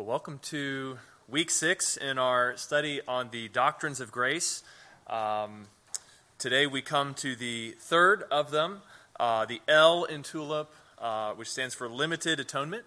Well, welcome to week six in our study on the doctrines of grace. Um, today we come to the third of them, uh, the L in TULIP, uh, which stands for limited atonement.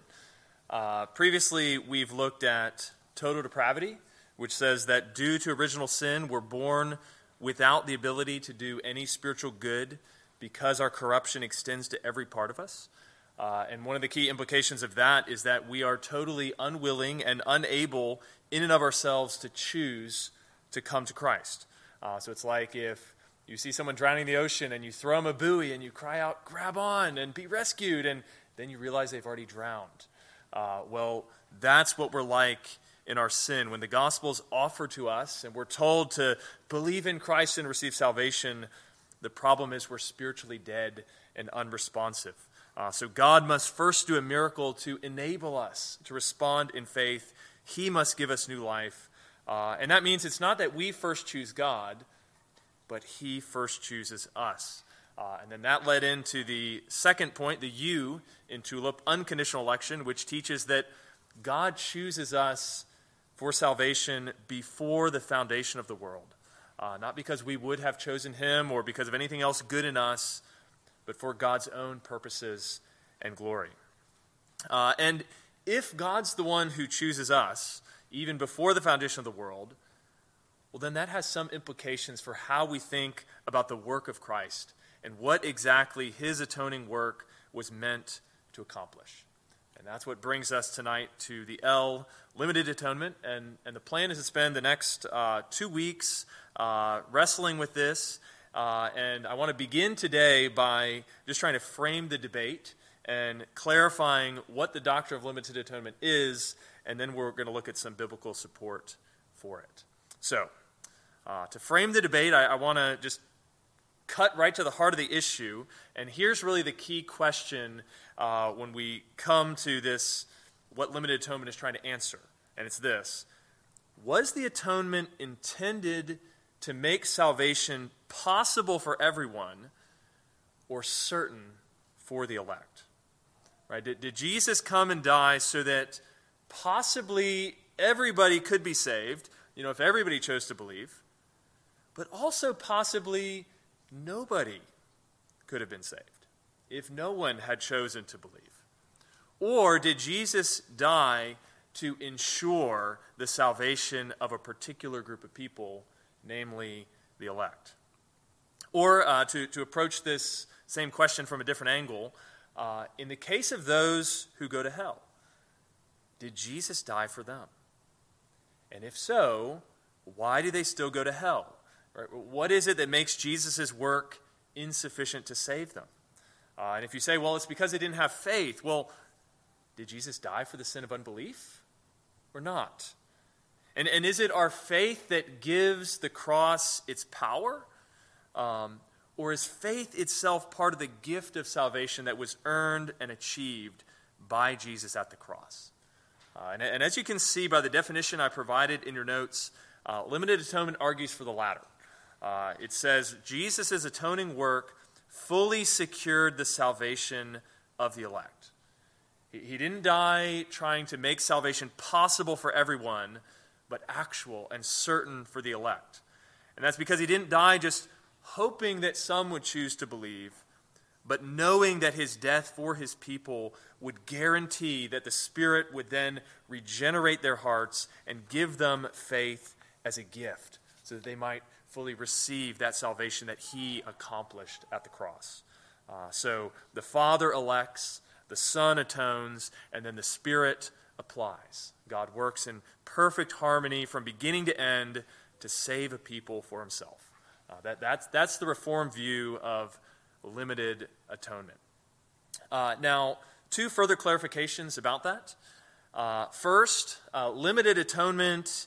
Uh, previously, we've looked at total depravity, which says that due to original sin, we're born without the ability to do any spiritual good because our corruption extends to every part of us. Uh, and one of the key implications of that is that we are totally unwilling and unable, in and of ourselves, to choose to come to Christ. Uh, so it's like if you see someone drowning in the ocean and you throw them a buoy and you cry out, grab on and be rescued, and then you realize they've already drowned. Uh, well, that's what we're like in our sin. When the gospel is offered to us and we're told to believe in Christ and receive salvation, the problem is we're spiritually dead and unresponsive. Uh, so God must first do a miracle to enable us to respond in faith. He must give us new life. Uh, and that means it's not that we first choose God, but He first chooses us. Uh, and then that led into the second point, the U in TULIP, unconditional election, which teaches that God chooses us for salvation before the foundation of the world. Uh, not because we would have chosen Him or because of anything else good in us, but for God's own purposes and glory. Uh, and if God's the one who chooses us, even before the foundation of the world, well, then that has some implications for how we think about the work of Christ and what exactly his atoning work was meant to accomplish. And that's what brings us tonight to the L, limited atonement. And, and the plan is to spend the next uh, two weeks uh, wrestling with this uh, and I want to begin today by just trying to frame the debate and clarifying what the doctrine of limited atonement is, and then we're going to look at some biblical support for it. So, uh, to frame the debate, I, I want to just cut right to the heart of the issue, and here's really the key question uh, when we come to this what limited atonement is trying to answer, and it's this Was the atonement intended to make salvation possible for everyone or certain for the elect. Right? Did, did Jesus come and die so that possibly everybody could be saved, you know, if everybody chose to believe, but also possibly nobody could have been saved if no one had chosen to believe? Or did Jesus die to ensure the salvation of a particular group of people namely the elect. Or uh, to, to approach this same question from a different angle, uh, in the case of those who go to hell, did Jesus die for them? And if so, why do they still go to hell? Right? What is it that makes Jesus' work insufficient to save them? Uh, and if you say, well, it's because they didn't have faith, well, did Jesus die for the sin of unbelief or not? And, and is it our faith that gives the cross its power? Um, or is faith itself part of the gift of salvation that was earned and achieved by Jesus at the cross? Uh, and, and, as you can see by the definition I provided in your notes, uh, limited atonement argues for the latter. Uh, it says Jesus' atoning work fully secured the salvation of the elect. He, he didn't die trying to make salvation possible for everyone but actual and certain for the elect. And that's because he didn't die just hoping that some would choose to believe, but knowing that his death for his people would guarantee that the Spirit would then regenerate their hearts and give them faith as a gift so that they might fully receive that salvation that he accomplished at the cross. Uh, so the Father elects, the Son atones, and then the Spirit applies. God works in perfect harmony from beginning to end to save a people for himself. Uh, that, that's, that's the Reformed view of limited atonement. Uh, now, two further clarifications about that. Uh, first, uh, limited atonement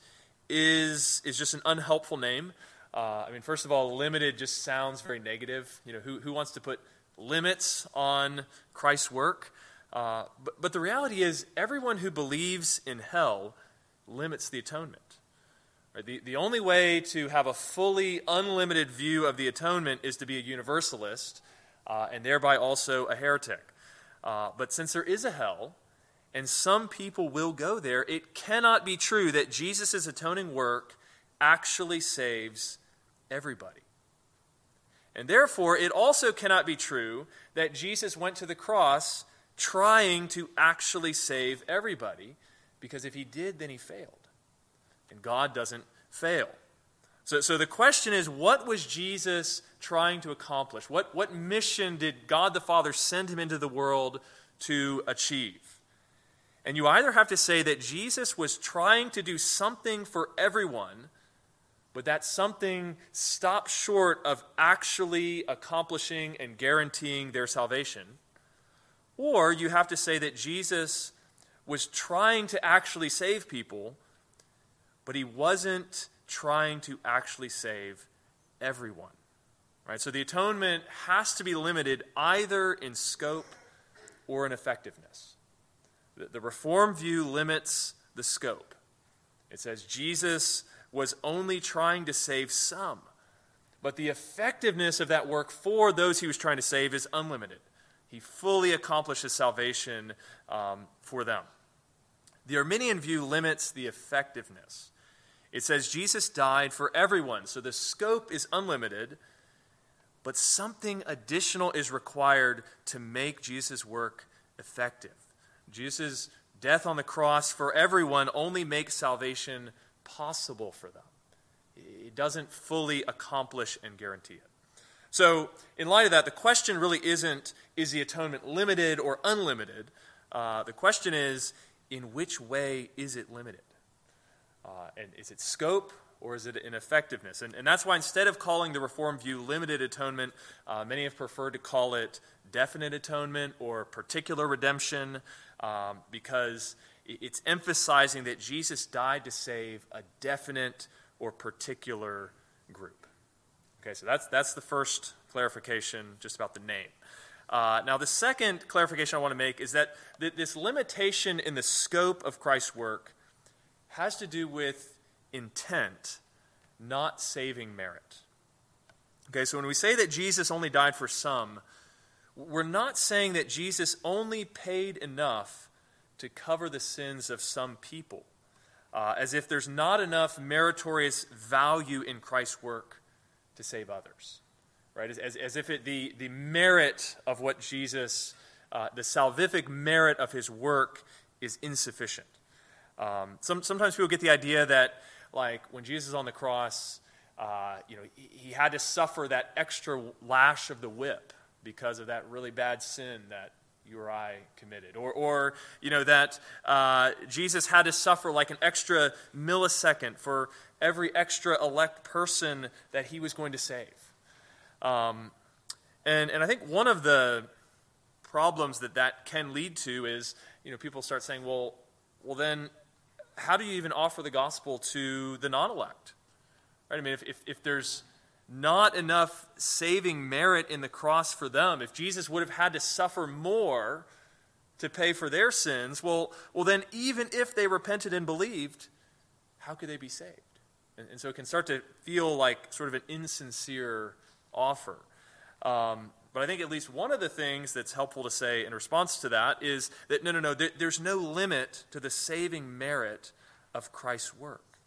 is, is just an unhelpful name. Uh, I mean, first of all, limited just sounds very negative. You know, who, who wants to put limits on Christ's work? Uh, but, but the reality is, everyone who believes in hell limits the atonement. Right? The, the only way to have a fully unlimited view of the atonement is to be a universalist uh, and thereby also a heretic. Uh, but since there is a hell, and some people will go there, it cannot be true that Jesus' atoning work actually saves everybody. And therefore, it also cannot be true that Jesus went to the cross trying to actually save everybody, because if he did, then he failed. And God doesn't fail. So, so the question is what was Jesus trying to accomplish? What, what mission did God the Father send him into the world to achieve? And you either have to say that Jesus was trying to do something for everyone but that something stopped short of actually accomplishing and guaranteeing their salvation. Or you have to say that Jesus was trying to actually save people, but he wasn't trying to actually save everyone. Right? So the atonement has to be limited either in scope or in effectiveness. The, the Reform view limits the scope. It says Jesus was only trying to save some. But the effectiveness of that work for those he was trying to save is unlimited. He fully accomplishes salvation um, for them. The Arminian view limits the effectiveness. It says Jesus died for everyone, so the scope is unlimited, but something additional is required to make Jesus' work effective. Jesus' death on the cross for everyone only makes salvation possible for them. It doesn't fully accomplish and guarantee it. So, in light of that, the question really isn't is the atonement limited or unlimited? Uh, the question is in which way is it limited? Uh, and is it scope or is it in effectiveness? And, and, that's why instead of calling the Reform view limited atonement, uh, many have preferred to call it definite atonement or particular redemption um, because it's emphasizing that Jesus died to save a definite or particular group. Okay, so that's, that's the first clarification just about the name. Uh, now, the second clarification I want to make is that th- this limitation in the scope of Christ's work has to do with intent, not saving merit. Okay, so when we say that Jesus only died for some, we're not saying that Jesus only paid enough to cover the sins of some people, uh, as if there's not enough meritorious value in Christ's work to save others. Right? As, as, as if it, the, the merit of what Jesus, uh, the salvific merit of his work, is insufficient. Um, some, sometimes people get the idea that, like, when Jesus is on the cross, uh, you know, he, he had to suffer that extra lash of the whip because of that really bad sin that you or I committed. Or, or you know, that uh, Jesus had to suffer like an extra millisecond for every extra elect person that he was going to save. Um, and, and I think one of the problems that that can lead to is, you know, people start saying, well, well then, how do you even offer the gospel to the non-elect? Right? I mean, if, if, if there's not enough saving merit in the cross for them. If Jesus would have had to suffer more to pay for their sins, well, well then, even if they repented and believed, how could they be saved? And, and so it can start to feel like sort of an insincere offer. Um, but I think at least one of the things that's helpful to say in response to that is that no, no, no, there, there's no limit to the saving merit of Christ's work.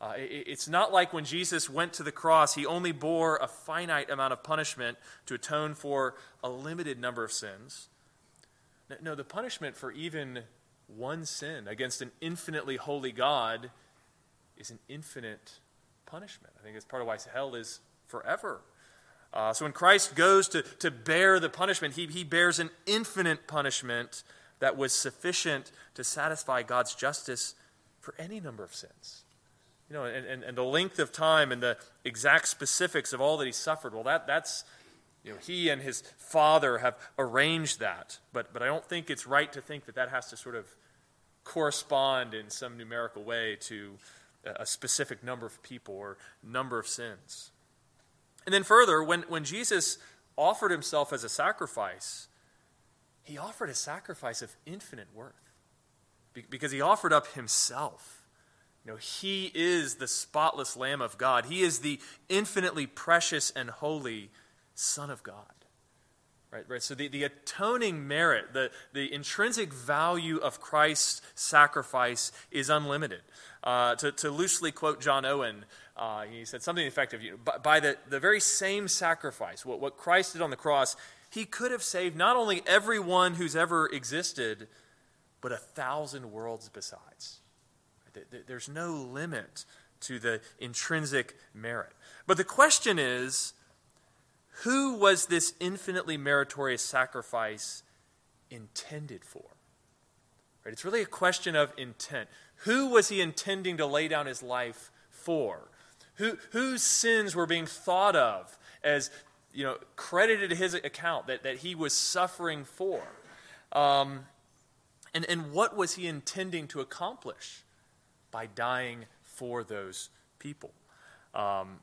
Uh, it, it's not like when Jesus went to the cross, he only bore a finite amount of punishment to atone for a limited number of sins. No, the punishment for even one sin against an infinitely holy God is an infinite punishment. I think it's part of why hell is forever. Uh, so when Christ goes to, to bear the punishment, he, he bears an infinite punishment that was sufficient to satisfy God's justice for any number of sins. You know, and, and, and the length of time and the exact specifics of all that he suffered, well, that, that's, you know, he and his father have arranged that. But, but I don't think it's right to think that that has to sort of correspond in some numerical way to a specific number of people or number of sins. And then further, when, when Jesus offered himself as a sacrifice, he offered a sacrifice of infinite worth because he offered up himself. You know, he is the spotless Lamb of God. He is the infinitely precious and holy Son of God. Right, right. So the, the atoning merit, the, the intrinsic value of Christ's sacrifice is unlimited. Uh, to, to loosely quote John Owen, uh, he said something effective. You know, by, by the, the very same sacrifice, what, what Christ did on the cross, he could have saved not only everyone who's ever existed, but a thousand worlds besides. There's no limit to the intrinsic merit. But the question is who was this infinitely meritorious sacrifice intended for? Right? It's really a question of intent. Who was he intending to lay down his life for? Who, whose sins were being thought of as you know, credited to his account that, that he was suffering for? Um, and, and what was he intending to accomplish by dying for those people? Um,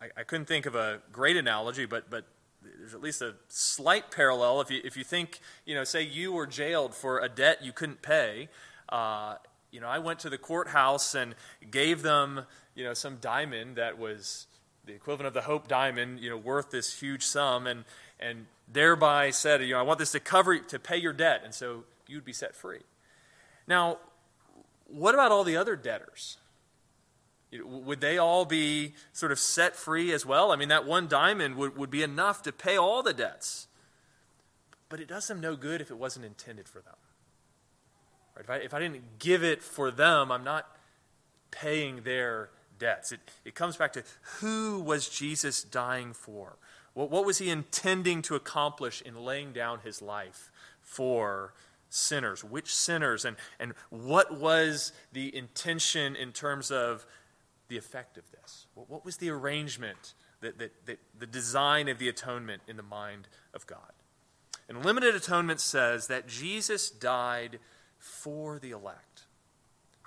I, I, couldn't think of a great analogy, but, but there's at least a slight parallel. If you, if you think, you know, say you were jailed for a debt you couldn't pay, uh, you know, I went to the courthouse and gave them, you know, some diamond that was the equivalent of the Hope diamond, you know, worth this huge sum, and and thereby said, you know, I want this to cover to pay your debt, and so you'd be set free. Now, what about all the other debtors? Would they all be sort of set free as well? I mean, that one diamond would, would be enough to pay all the debts. But it does them no good if it wasn't intended for them. Right? If, I, if I didn't give it for them, I'm not paying their debts. It, it comes back to who was Jesus dying for? What, what was he intending to accomplish in laying down his life for sinners? Which sinners? And, and what was the intention in terms of the effect of this? What, was the arrangement, that, that, that, the design of the atonement in the mind of God? And limited atonement says that Jesus died for the elect,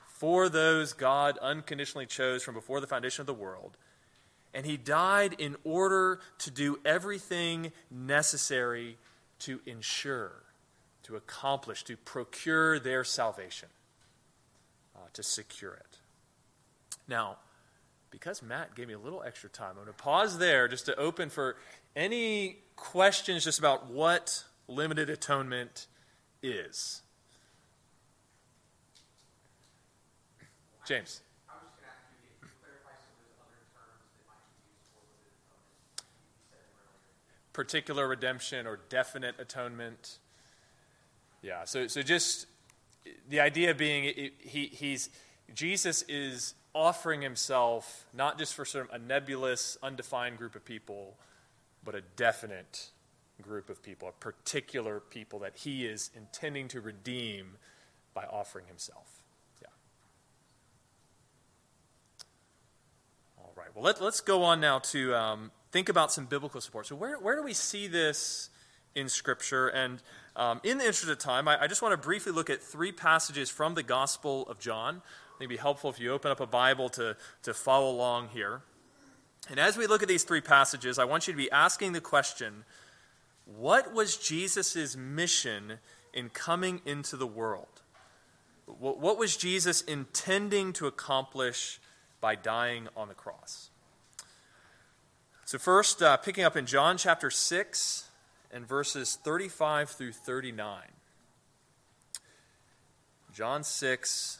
for those God unconditionally chose from before the foundation of the world. And he died in order to do everything necessary to ensure, to accomplish, to procure their salvation, uh, to secure it. Now, because Matt gave me a little extra time, I'm going to pause there just to open for any questions just about what limited atonement is. James. Particular redemption or definite atonement. Yeah, so, so just the idea being it, he, he's, Jesus is offering himself not just for sort of a nebulous, undefined group of people, but a definite group of people, a particular people that he is intending to redeem by offering himself. Yeah. All right. Well, let, us go on now to um, think about some biblical support. So, where, where do we see this in Scripture? And um, in the interest of time, I, I just want to briefly look at three passages from the Gospel of John it'd be helpful if you open up a Bible to, to follow along here. And as we look at these three passages, I want you to be asking the question what was Jesus' mission in coming into the world? What was Jesus intending to accomplish by dying on the cross? So, first, uh, picking up in John chapter 6 and verses 35 through 39. John 6,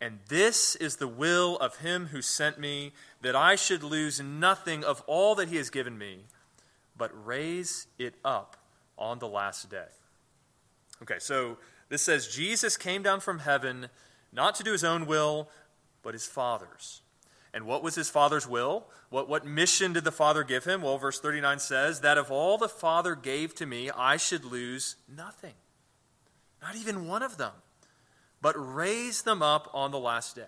And this is the will of him who sent me, that I should lose nothing of all that he has given me, but raise it up on the last day. Okay, so this says Jesus came down from heaven not to do his own will, but his Father's. And what was his Father's will? What, what mission did the Father give him? Well, verse 39 says, That of all the Father gave to me, I should lose nothing. Not even one of them but raise them up on the last day.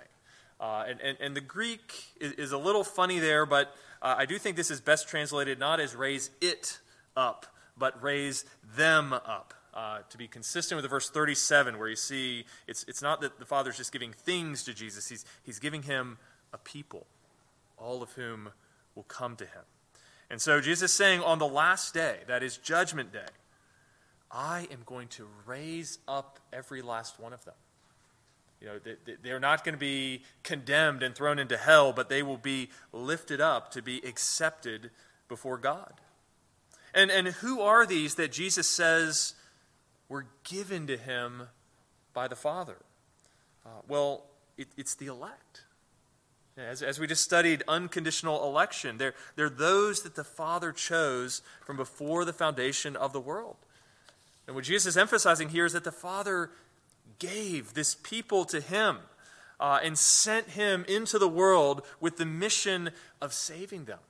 Uh, and, and, and, the Greek is, is, a little funny there, but uh, I do think this is best translated not as raise it up, but raise them up. Uh, to be consistent with the verse 37, where you see it's, it's not that the Father's just giving things to Jesus, he's, he's giving him a people, all of whom will come to him. And so Jesus is saying on the last day, that is Judgment Day, I am going to raise up every last one of them. You know, they're not going to be condemned and thrown into hell, but they will be lifted up to be accepted before God. And, and who are these that Jesus says were given to him by the Father? Uh, well, it, it's the elect. As, as we just studied unconditional election, they're, they're those that the Father chose from before the foundation of the world. And what Jesus is emphasizing here is that the Father gave this people to him uh, and sent him into the world with the mission of saving them.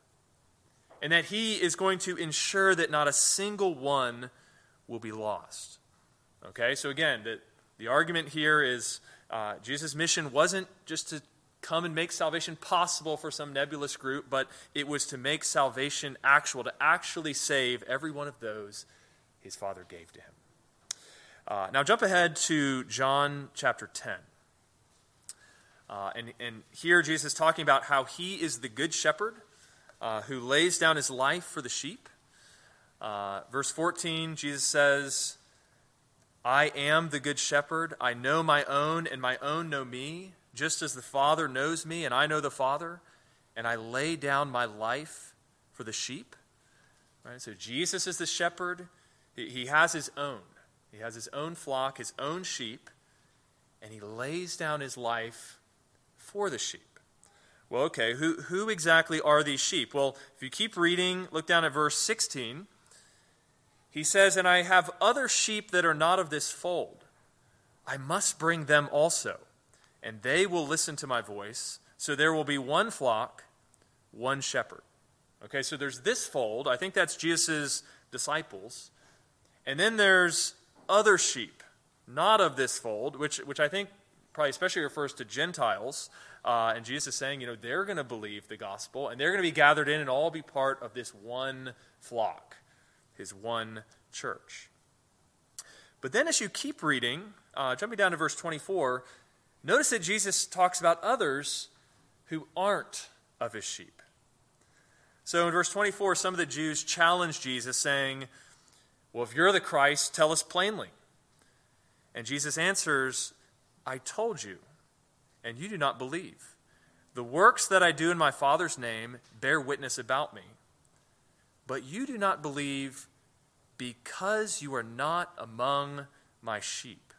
And that he is going to ensure that not a single one will be lost. Okay, so again, the, the argument here is uh, Jesus' mission wasn't just to come and make salvation possible for some nebulous group, but it was to make salvation actual, to actually save every one of those his Father gave to him. Uh, now, jump ahead to John chapter 10. Uh, and, and here Jesus is talking about how he is the good shepherd uh, who lays down his life for the sheep. Uh, verse 14, Jesus says, I am the good shepherd. I know my own, and my own know me, just as the Father knows me, and I know the Father, and I lay down my life for the sheep. Right? So Jesus is the shepherd. He, he has his own. He has his own flock, his own sheep, and he lays down his life for the sheep. Well, okay, who, who exactly are these sheep? Well, if you keep reading, look down at verse 16. He says, And I have other sheep that are not of this fold. I must bring them also, and they will listen to my voice. So there will be one flock, one shepherd. Okay, so there's this fold. I think that's Jesus' disciples. And then there's other sheep, not of this fold, which, which I think probably especially refers to Gentiles. Uh, and Jesus is saying, you know, they're going to believe the gospel and they're going to be gathered in and all be part of this one flock, his one church. But then as you keep reading, uh, jumping down to verse 24, notice that Jesus talks about others who aren't of his sheep. So in verse 24, some of the Jews challenge Jesus, saying, well, if you're the Christ, tell us plainly. And Jesus answers, I told you, and you do not believe. The works that I do in my Father's name bear witness about me. But you do not believe because you are not among my sheep.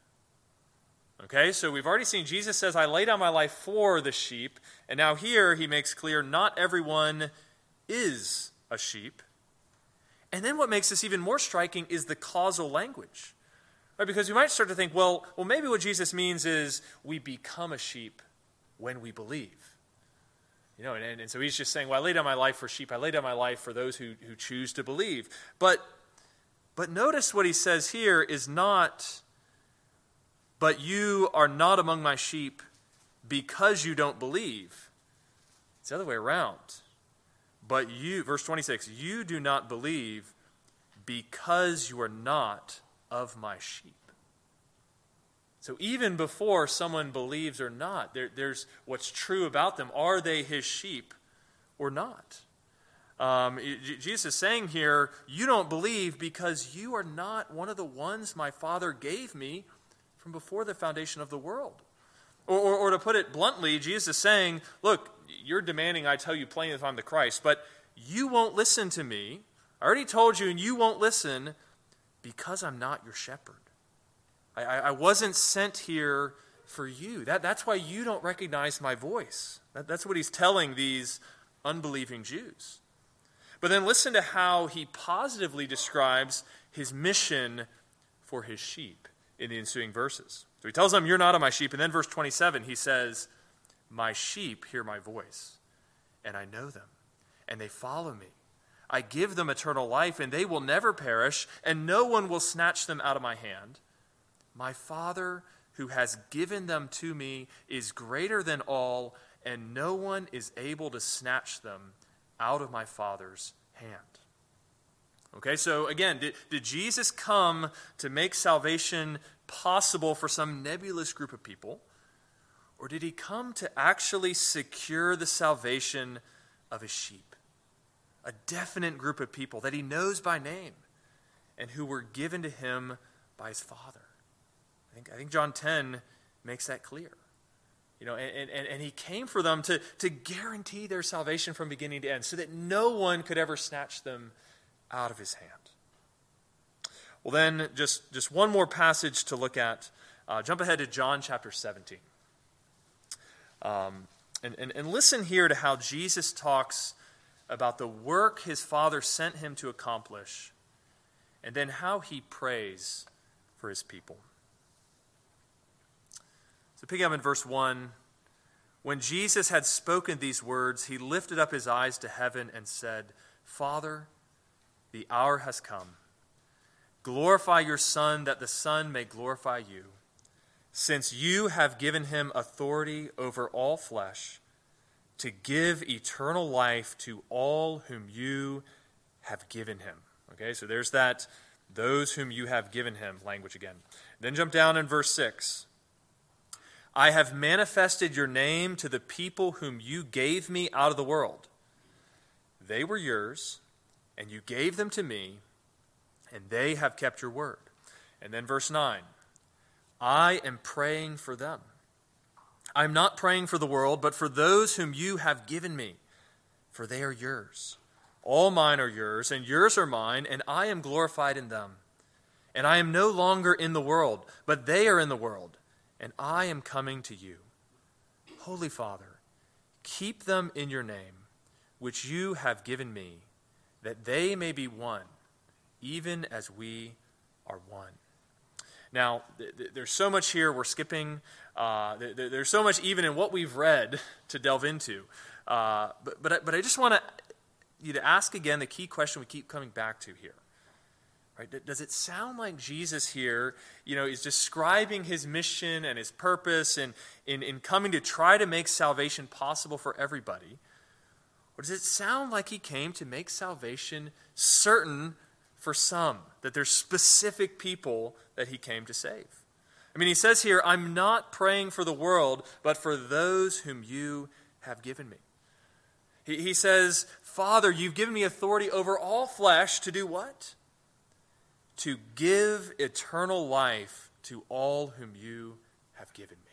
Okay, so we've already seen Jesus says, I lay down my life for the sheep. And now here he makes clear not everyone is a sheep. And then what makes this even more striking is the causal language. Right? Because you might start to think, well, well, maybe what Jesus means is we become a sheep when we believe. You know, and, and so he's just saying, well, I lay down my life for sheep. I lay down my life for those who, who choose to believe. But, but notice what he says here is not, but you are not among my sheep because you don't believe. It's the other way around. But you, verse 26, you do not believe because you are not of my sheep. So even before someone believes or not, there, there's what's true about them. Are they his sheep or not? Um, Jesus is saying here, you don't believe because you are not one of the ones my Father gave me from before the foundation of the world. Or, or, or to put it bluntly, Jesus is saying, look, you're demanding I tell you plainly if I'm the Christ, but you won't listen to me. I already told you, and you won't listen because I'm not your shepherd. I, I, I wasn't sent here for you. That, that's why you don't recognize my voice. That, that's what he's telling these unbelieving Jews. But then listen to how he positively describes his mission for his sheep in the ensuing verses. So he tells them, You're not of my sheep. And then, verse 27, he says, my sheep hear my voice, and I know them, and they follow me. I give them eternal life, and they will never perish, and no one will snatch them out of my hand. My Father, who has given them to me, is greater than all, and no one is able to snatch them out of my Father's hand. Okay, so again, did, did Jesus come to make salvation possible for some nebulous group of people? Or did he come to actually secure the salvation of his sheep? A definite group of people that he knows by name and who were given to him by his Father. I think, I think John 10 makes that clear. You know, and, and, and he came for them to, to guarantee their salvation from beginning to end so that no one could ever snatch them out of his hand. Well, then, just, just one more passage to look at. Uh, jump ahead to John chapter 17. Um, and, and, and listen here to how Jesus talks about the work his Father sent him to accomplish, and then how he prays for his people. So, picking up in verse 1, when Jesus had spoken these words, he lifted up his eyes to heaven and said, Father, the hour has come. Glorify your Son, that the Son may glorify you, since you have given him authority over all flesh, to give eternal life to all whom you have given him. Okay, so there's that, those whom you have given him language again. Then jump down in verse 6. I have manifested your name to the people whom you gave me out of the world. They were yours, and you gave them to me, and they have kept your word. And then verse 9 I am praying for them. I'm not praying for the world, but for those whom you have given me, for they are yours. All mine are yours, and yours are mine, and I am glorified in them. And I am no longer in the world, but they are in the world and I am coming to you. Holy Father, keep them in your name, which you have given me, that they may be one, even as we are one. Now, th- th- there's so much here we're skipping. Uh, th- there's so much even in what we've read to delve into. Uh, but, but, I, but I just want you to ask again the key question we keep coming back to here. Right? Does it sound like Jesus here, you know, is describing his mission and his purpose and in, in coming to try to make salvation possible for everybody? Or does it sound like he came to make salvation certain for some, that there's specific people that he came to save? I mean, he says here, I'm not praying for the world, but for those whom you have given me. He, he says, Father, you've given me authority over all flesh to do what? to give eternal life to all whom you have given me.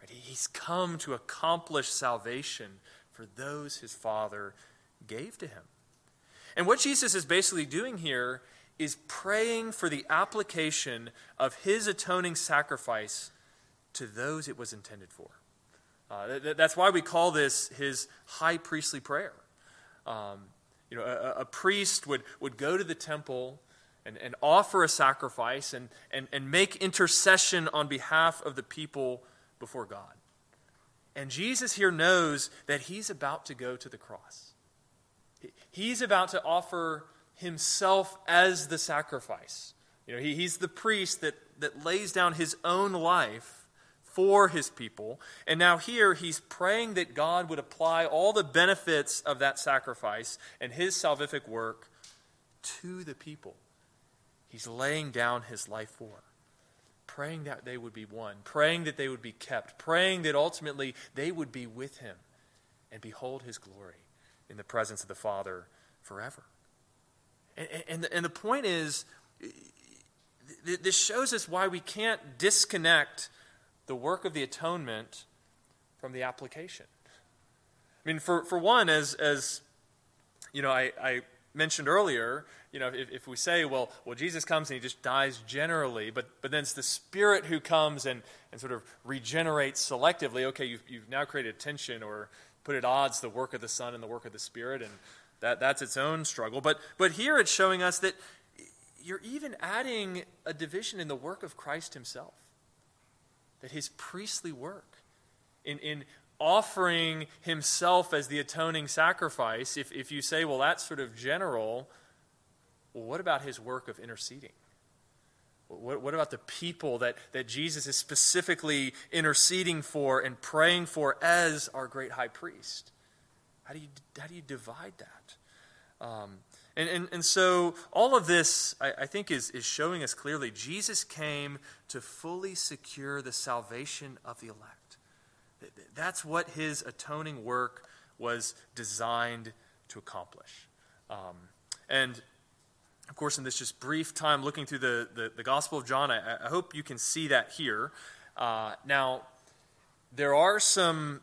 Right? He's come to accomplish salvation for those his Father gave to him. And what Jesus is basically doing here is praying for the application of his atoning sacrifice to those it was intended for. Uh, that's why we call this his high priestly prayer. Um, you know, a, a, priest would, would go to the temple and, and offer a sacrifice and, and, and make intercession on behalf of the people before God. And Jesus here knows that he's about to go to the cross. He's about to offer himself as the sacrifice. You know, he, he's the priest that, that lays down his own life for his people. And now here he's praying that God would apply all the benefits of that sacrifice and his salvific work to the people he's laying down his life for. Praying that they would be one, praying that they would be kept, praying that ultimately they would be with him and behold his glory in the presence of the Father forever. And, and, and the point is, this shows us why we can't disconnect the work of the atonement from the application. I mean, for, for one, as, as you know, I, I mentioned earlier, you know, if, if we say, well, well, Jesus comes and he just dies generally, but, but then it's the Spirit who comes and, and sort of regenerates selectively, okay, you've, you've now created tension or put at odds the work of the Son and the work of the Spirit, and that, that's its own struggle. But, but here it's showing us that you're even adding a division in the work of Christ himself, that his priestly work in, in offering himself as the atoning sacrifice, if, if you say, well, that's sort of general, well, what about his work of interceding? What, what, about the people that, that Jesus is specifically interceding for and praying for as our great high priest? How do you, how do you divide that? Um, And, and, and so all of this, I, I think, is, is showing us clearly Jesus came to fully secure the salvation of the elect. That's what his atoning work was designed to accomplish. Um, and of course, in this just brief time looking through the, the, the Gospel of John, I, I, hope you can see that here. Uh, now, there are some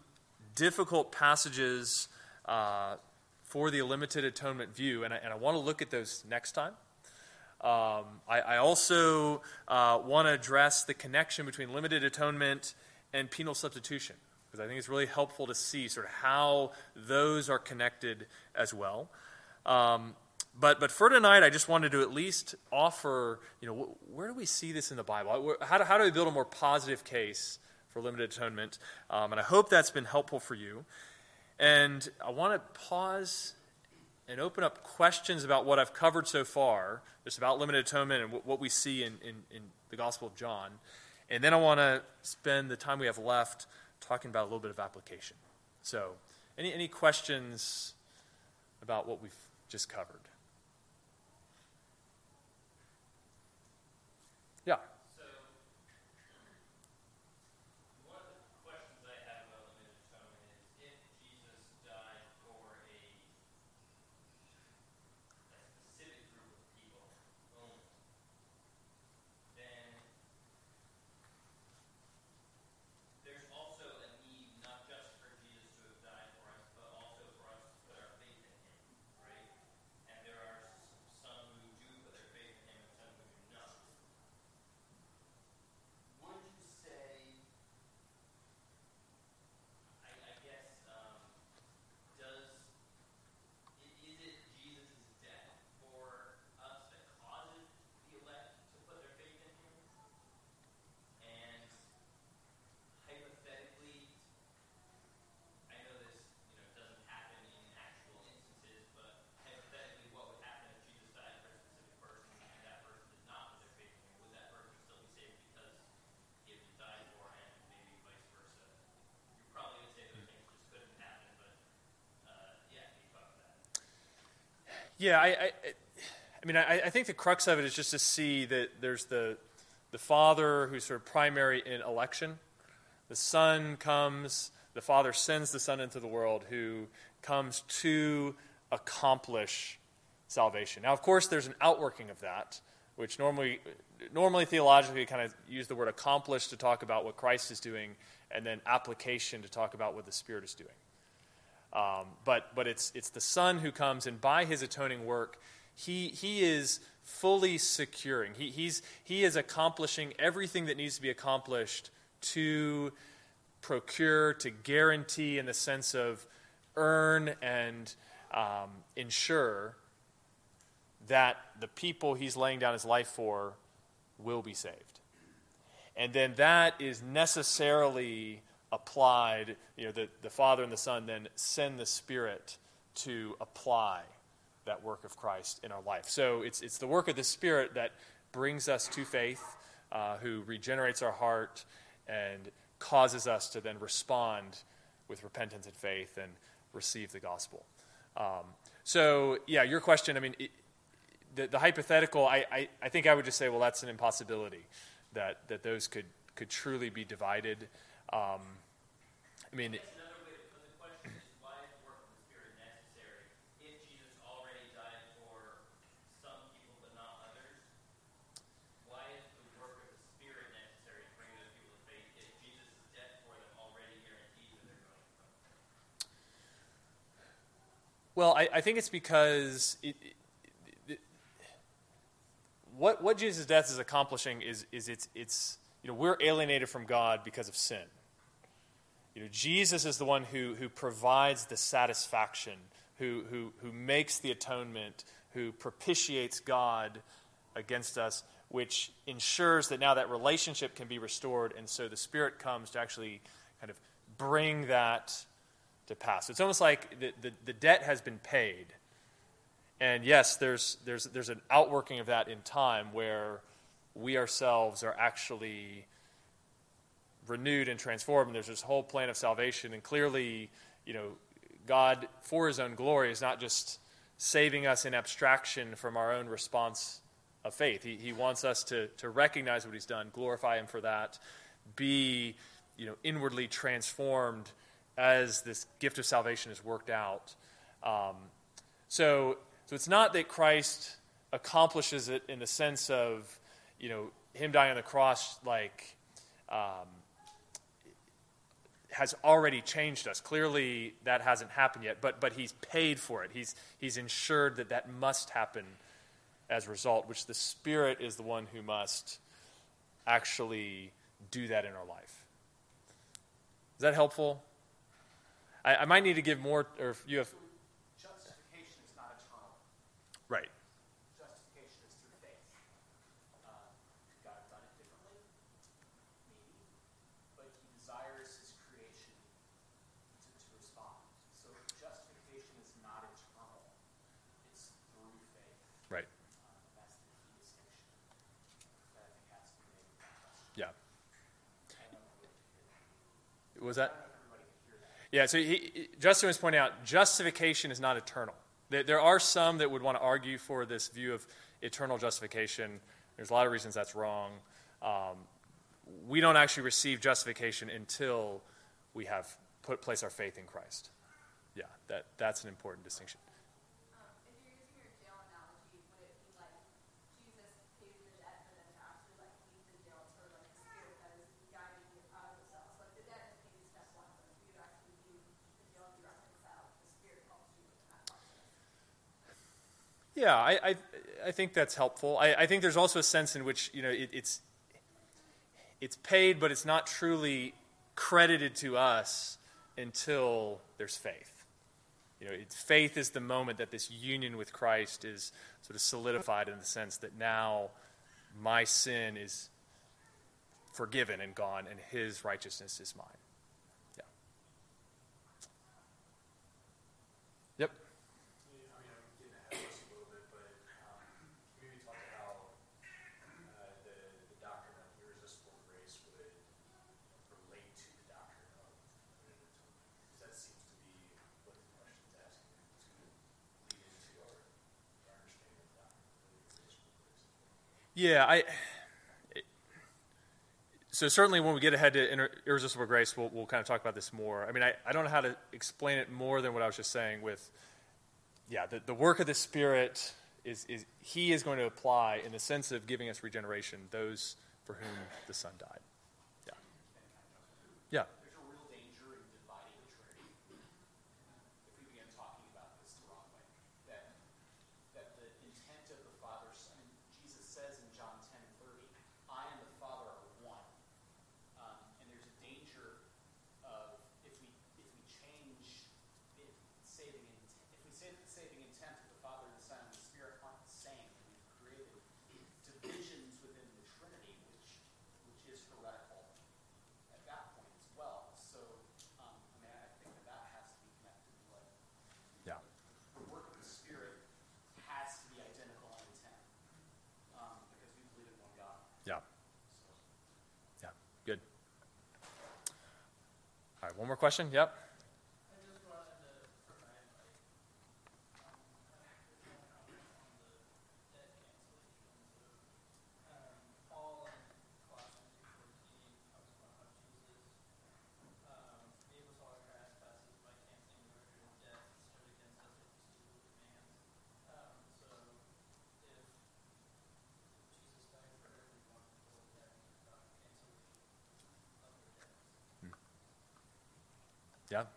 difficult passages uh, for the limited atonement view, and I, I want to look at those next time. Um, I, I, also uh, want to address the connection between limited atonement and penal substitution, because I think it's really helpful to see sort of how those are connected as well. Um, but, but for tonight, I just wanted to at least offer, you know, where do we see this in the Bible? How do, how do we build a more positive case for limited atonement? Um, and I hope that's been helpful for you. And I want to pause and open up questions about what I've covered so far, just about limited atonement and what we see in, in, in the Gospel of John. And then I want to spend the time we have left talking about a little bit of application. So, any, any questions about what we've just covered? Yeah, I, I, I mean, I, I, think the crux of it is just to see that there's the, the Father who's sort of primary in election. The Son comes, the Father sends the Son into the world who comes to accomplish salvation. Now, of course, there's an outworking of that, which normally, normally theologically, kind of use the word accomplish to talk about what Christ is doing, and then application to talk about what the Spirit is doing. Um, but but it's, it's the Son who comes, and by his atoning work, he, he is fully securing. He, he's, he is accomplishing everything that needs to be accomplished to procure, to guarantee, in the sense of earn and um, ensure that the people he's laying down his life for will be saved. And then that is necessarily applied, you know, the, the Father and the Son then send the Spirit to apply that work of Christ in our life. So it's, it's the work of the Spirit that brings us to faith, uh, who regenerates our heart and causes us to then respond with repentance and faith and receive the gospel. Um, so, yeah, your question, I mean, it, the, the, hypothetical, I, I, I, think I would just say, well, that's an impossibility that, that those could, could truly be divided. Um, I mean, the question is why is the work of the spirit necessary if Jesus already died for some people but not others? Why is the work of the spirit necessary to bring those people to faith if Jesus' death for them already guarantees that they're going from faith? Well, I, I think it's because it, it, it, what what Jesus' death is accomplishing is is it's it's you know we're alienated from God because of sin. You know, Jesus is the one who, who provides the satisfaction, who, who, who makes the atonement, who propitiates God against us, which ensures that now that relationship can be restored. And so the Spirit comes to actually kind of bring that to pass. It's almost like the, the, the debt has been paid. And yes, there's, there's, there's an outworking of that in time where we ourselves are actually renewed and transformed. And there's this whole plan of salvation. And clearly, you know, God, for his own glory, is not just saving us in abstraction from our own response of faith. He, he wants us to, to recognize what he's done, glorify him for that, be you know, inwardly transformed as this gift of salvation is worked out. Um, so, so it's not that Christ accomplishes it in the sense of, you know, him dying on the cross, like, um, has already changed us. Clearly, that hasn't happened yet, but, but he's paid for it. He's, he's ensured that that must happen as a result, which the Spirit is the one who must actually do that in our life. Is that helpful? I, I might need to give more, or if you have. Justification is not eternal. Right. Justification is through faith. Uh, could God have done it differently? Maybe. But he desires his creation to, to respond. So justification is not eternal. It's through faith. Right. Uh, that's the key distinction that I think has to be made with that question. Yeah. I don't know if you hear that. Was that? I don't know if everybody can hear that. Yeah, so he, Justin was pointing out justification is not eternal. There, there are some that would want to argue for this view of eternal justification. There's a lot of reasons that's wrong. Um, we don't actually receive justification until we have put place our faith in Christ. Yeah, that, that's an important distinction. Um, if you're using your jail analogy, would it be like Jesus pays the debt, but then to actually like leave the jail, it's sort of like the spirit that is guiding you out of the cell. So like the debt is paid step one, but for you to actually leave the jail and be reconciled, the spirit helps you in that process. Yeah, I, I, I think that's helpful. I, I think there's also a sense in which you know it, it's it's paid, but it's not truly credited to us until there's faith. You know, faith is the moment that this union with Christ is sort of solidified in the sense that now my sin is forgiven and gone, and His righteousness is mine. Yeah. Yep. I mean, I'm getting ahead of us a little bit, but um, maybe talk about uh, the, the doctrine of irresistible grace would relate to the doctrine of because that seems to be what the question's asking to lead into our, our understanding of the doctrine of irresistible grace. Yeah, I. So certainly, when we get ahead to irresistible grace, we'll, we'll kind of talk about this more. I mean, I, I don't know how to explain it more than what I was just saying. With, yeah, the, the work of the Spirit is is He is going to apply in the sense of giving us regeneration those for whom the Son died. Yeah. Yeah. There's a real danger in dividing the Trinity if we begin talking about this the wrong way. That, that the intent of the Father, I mean, Jesus says in John 10 30, I and the Father are one. Um, and there's a danger of if we if we change it, saving intent, if we say that the saving intent of the Father, the Son, and the Spirit aren't the same, and we've created divisions within the Trinity, which which is heretical at that point as well. So, um, I mean, I think that that has to be connected to what Yeah. the work of the Spirit has to be identical in intent, um, because we believe in one God. Yeah. So. Yeah. Good. All right. One more question. Yep. I just wanted to provide like um, kind of comment on the debt cancellation. So um, Paul in Colossians two fourteen talks about how Jesus um, gave us all our trespasses by canceling the record of debt that stood against us with his evil demands. Um, so if Jesus died for everyone, will that be about cancellation of the debt? Yeah.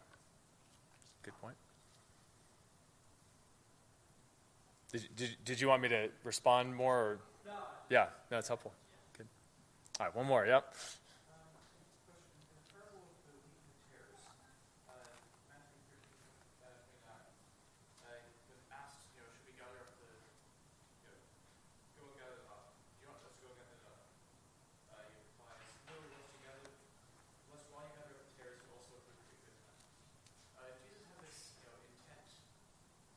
Good point. Did, did, you want me to respond more? Or? Yeah, no, it's helpful. Good. All right, one more. Yep. Um, question, in the parable of the wheat and tares, uh, Matthew thirteen, uh, twenty-nine, uh, when asked, you know, should we gather up the, you know, go and gather them up, do you want us to go gather them up? Uh, he replies, no, lest you gather, lest while you gather up the tares, you also uproot the good ones. Uh, Jesus had this, you know, intent,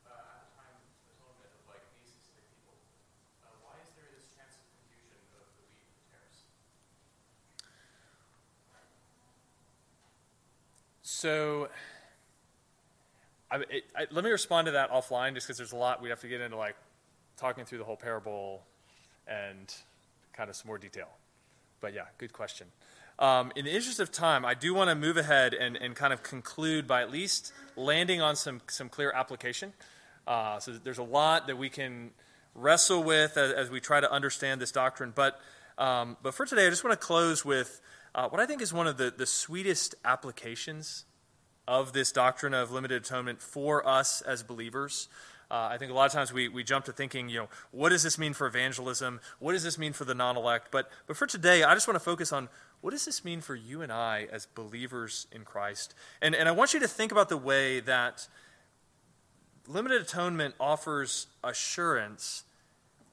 uh, at the time, atonement of like these specific people. Uh, why is there this chance of confusion of the wheat and the tares? So I, it, I, let me respond to that offline just because there's a lot we have to get into, like talking through the whole parable and kind of some more detail. But yeah, good question. Um, in the interest of time, I do want to move ahead and, and kind of conclude by at least landing on some, some clear application. Uh, so there's a lot that we can wrestle with as, as we try to understand this doctrine. But, um, but for today, I just want to close with uh, what I think is one of the, the sweetest applications of this doctrine of limited atonement for us as believers. Uh, I think a lot of times we, we jump to thinking, you know, what does this mean for evangelism? What does this mean for the non elect? But, but for today, I just want to focus on what does this mean for you and I as believers in Christ? And, and I want you to think about the way that limited atonement offers assurance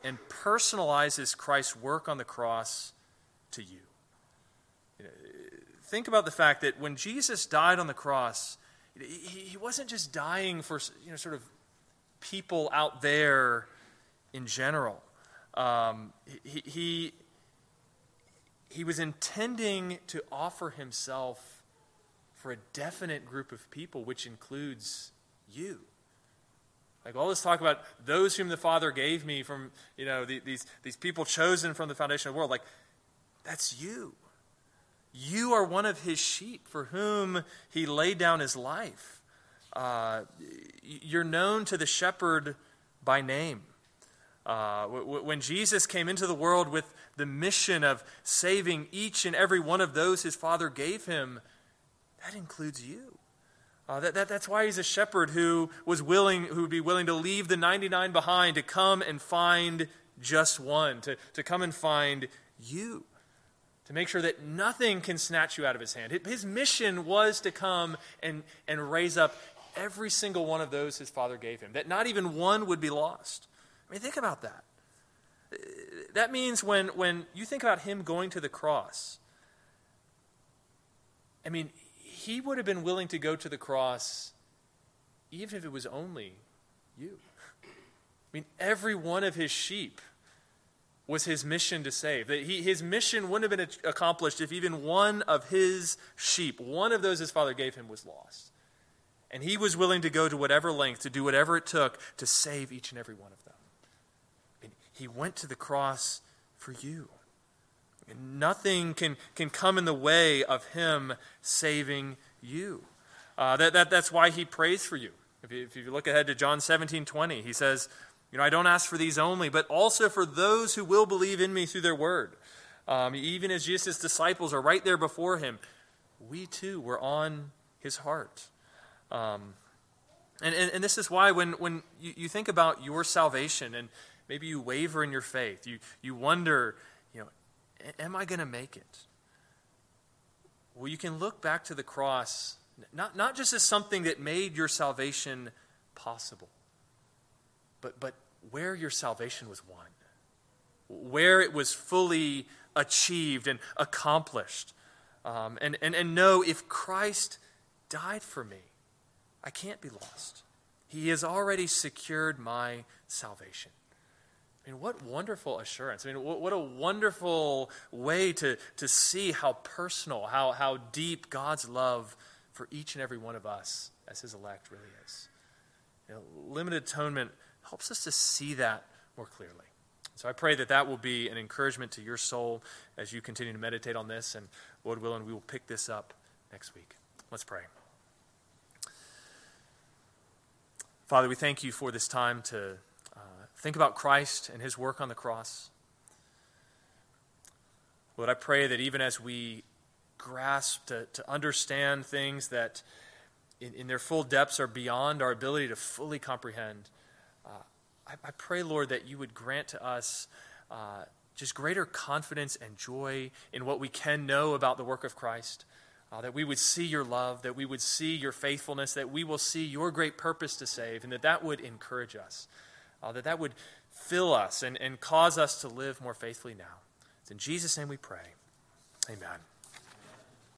and personalizes Christ's work on the cross to you. Think about the fact that when Jesus died on the cross, he, wasn't just dying for you know sort of people out there in general. Um, he, he, he was intending to offer himself for a definite group of people, which includes you. Like all this talk about those whom the Father gave me from, you know, the, these, these people chosen from the foundation of the world, like, that's you. You are one of his sheep for whom he laid down his life. Uh, you're known to the shepherd by name. Uh, when Jesus came into the world with the mission of saving each and every one of those his father gave him, that includes you. Uh, that, that, that's why he's a shepherd who was willing, who would be willing to leave the 99 behind to come and find just one, to, to come and find you, to make sure that nothing can snatch you out of his hand. His mission was to come and, and raise up every single one of those his father gave him, that not even one would be lost. I mean, think about that. That means when, when you think about him going to the cross, I mean, he would have been willing to go to the cross even if it was only you. I mean, every one of his sheep was his mission to save. That he, his mission wouldn't have been accomplished if even one of his sheep, one of those his father gave him, was lost. And he was willing to go to whatever length, to do whatever it took to save each and every one of them. He went to the cross for you. And nothing can, can come in the way of him saving you. Uh, that, that, that's why he prays for you. If, you. if you look ahead to John 17 20, he says, You know, I don't ask for these only, but also for those who will believe in me through their word. Um, even as Jesus' disciples are right there before him, we too were on his heart. Um, and, and, and, this is why when, when you, you think about your salvation and, Maybe you waver in your faith. You, you wonder, you know, am I going to make it? Well, you can look back to the cross, not, not just as something that made your salvation possible, but, but where your salvation was won, where it was fully achieved and accomplished. Um, and, and, and know if Christ died for me, I can't be lost. He has already secured my salvation. I mean, what wonderful assurance. I mean, what, what, a wonderful way to, to see how personal, how, how deep God's love for each and every one of us as his elect really is. You know, limited atonement helps us to see that more clearly. So I pray that that will be an encouragement to your soul as you continue to meditate on this. And Lord willing, we will pick this up next week. Let's pray. Father, we thank you for this time to Think about Christ and his work on the cross. Lord, I pray that even as we grasp to, to understand things that in, in their full depths are beyond our ability to fully comprehend, uh, I, I, pray, Lord, that you would grant to us uh, just greater confidence and joy in what we can know about the work of Christ. Uh, that we would see your love, that we would see your faithfulness, that we will see your great purpose to save, and that that would encourage us uh, that that would fill us and, and cause us to live more faithfully now. It's in Jesus' name we pray. Amen.